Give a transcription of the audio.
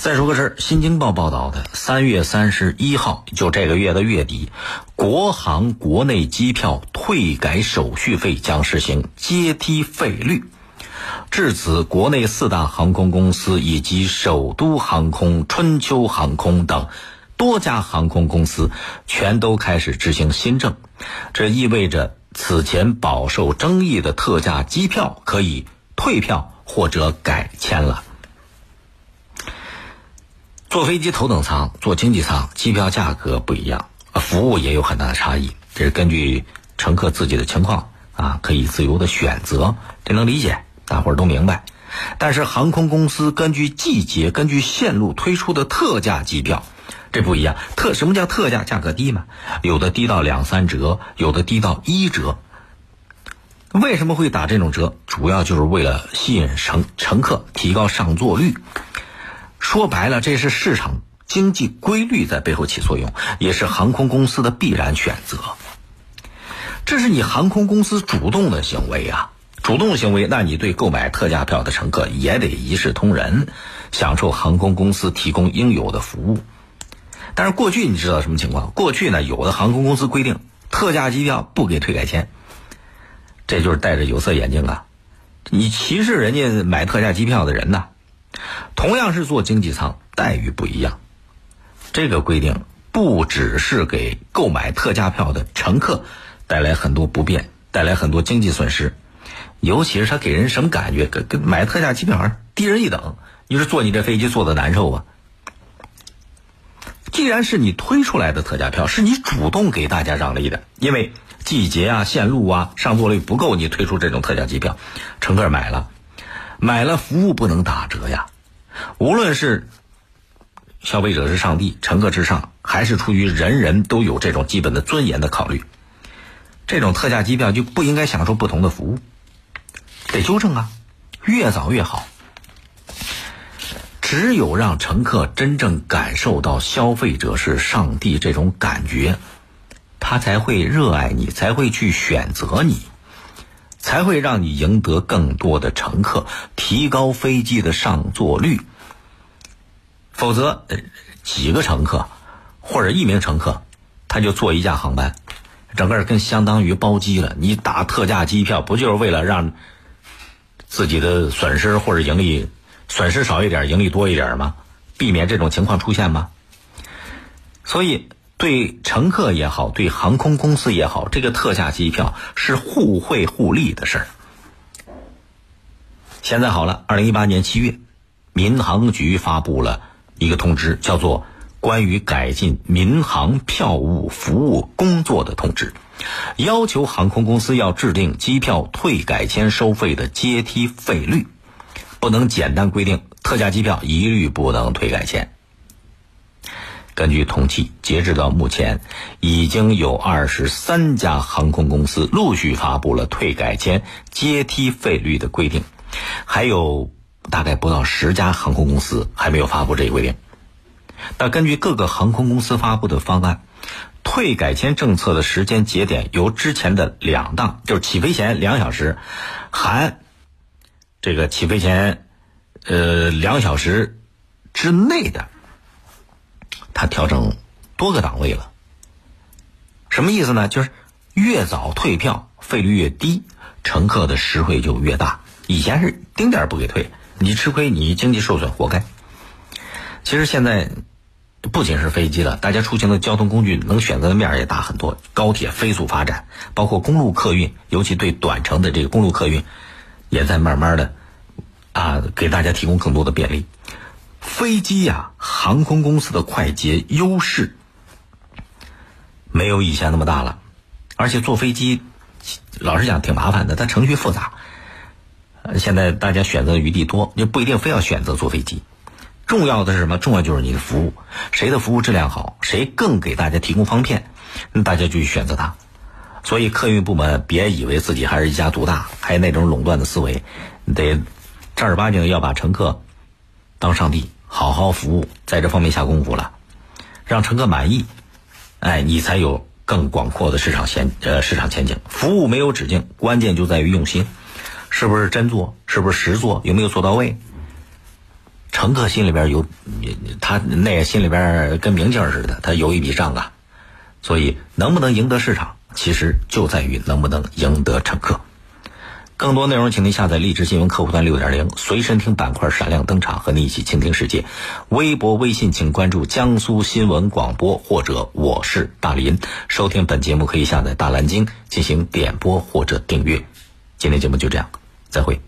再说个事儿，《新京报》报道的，三月三十一号，就这个月的月底，国航国内机票退改手续费将实行阶梯费率。至此，国内四大航空公司以及首都航空、春秋航空等多家航空公司全都开始执行新政。这意味着，此前饱受争议的特价机票可以退票或者改签了。坐飞机头等舱、坐经济舱，机票价格不一样，服务也有很大的差异。这是根据乘客自己的情况啊，可以自由的选择，这能理解，大伙儿都明白。但是航空公司根据季节、根据线路推出的特价机票，这不一样。特什么叫特价？价格低嘛？有的低到两三折，有的低到一折。为什么会打这种折？主要就是为了吸引乘乘客，提高上座率。说白了，这是市场经济规律在背后起作用，也是航空公司的必然选择。这是你航空公司主动的行为啊，主动行为，那你对购买特价票的乘客也得一视同仁，享受航空公司提供应有的服务。但是过去你知道什么情况？过去呢，有的航空公司规定特价机票不给退改签，这就是戴着有色眼镜啊，你歧视人家买特价机票的人呢。同样是坐经济舱，待遇不一样。这个规定不只是给购买特价票的乘客带来很多不便，带来很多经济损失。尤其是他给人什么感觉？跟跟买特价机票低人一等。你说坐你这飞机坐的难受吧？既然是你推出来的特价票，是你主动给大家让利的，因为季节啊、线路啊、上座率不够，你推出这种特价机票，乘客买了。买了服务不能打折呀！无论是消费者是上帝，乘客至上，还是出于人人都有这种基本的尊严的考虑，这种特价机票就不应该享受不同的服务，得纠正啊！越早越好。只有让乘客真正感受到消费者是上帝这种感觉，他才会热爱你，才会去选择你。才会让你赢得更多的乘客，提高飞机的上座率。否则，几个乘客或者一名乘客，他就坐一架航班，整个跟相当于包机了。你打特价机票，不就是为了让自己的损失或者盈利损失少一点，盈利多一点吗？避免这种情况出现吗？所以。对乘客也好，对航空公司也好，这个特价机票是互惠互利的事儿。现在好了，二零一八年七月，民航局发布了一个通知，叫做《关于改进民航票务服务工作的通知》，要求航空公司要制定机票退改签收费的阶梯费率，不能简单规定特价机票一律不能退改签。根据统计，截止到目前，已经有二十三家航空公司陆续发布了退改签阶梯费率的规定，还有大概不到十家航空公司还没有发布这一规定。那根据各个航空公司发布的方案，退改签政策的时间节点由之前的两档，就是起飞前两小时，含这个起飞前呃两小时之内的。它调整多个档位了，什么意思呢？就是越早退票，费率越低，乘客的实惠就越大。以前是丁点儿不给退，你吃亏，你经济受损，活该。其实现在不仅是飞机了，大家出行的交通工具能选择的面也大很多。高铁飞速发展，包括公路客运，尤其对短程的这个公路客运，也在慢慢的啊给大家提供更多的便利。飞机呀，航空公司的快捷优势没有以前那么大了，而且坐飞机，老实讲挺麻烦的，它程序复杂。现在大家选择余地多，就不一定非要选择坐飞机。重要的是什么？重要就是你的服务，谁的服务质量好，谁更给大家提供方便，那大家就选择它。所以客运部门别以为自己还是一家独大，还有那种垄断的思维，得正儿八经要把乘客当上帝。好好服务，在这方面下功夫了，让乘客满意，哎，你才有更广阔的市场前呃市场前景。服务没有止境，关键就在于用心，是不是真做，是不是实做，有没有做到位？乘客心里边有，他那心里边跟明镜似的，他有一笔账啊。所以，能不能赢得市场，其实就在于能不能赢得乘客。更多内容，请您下载荔枝新闻客户端六点零，随身听板块闪亮登场，和您一起倾听世界。微博、微信，请关注江苏新闻广播或者我是大林。收听本节目可以下载大蓝鲸进行点播或者订阅。今天节目就这样，再会。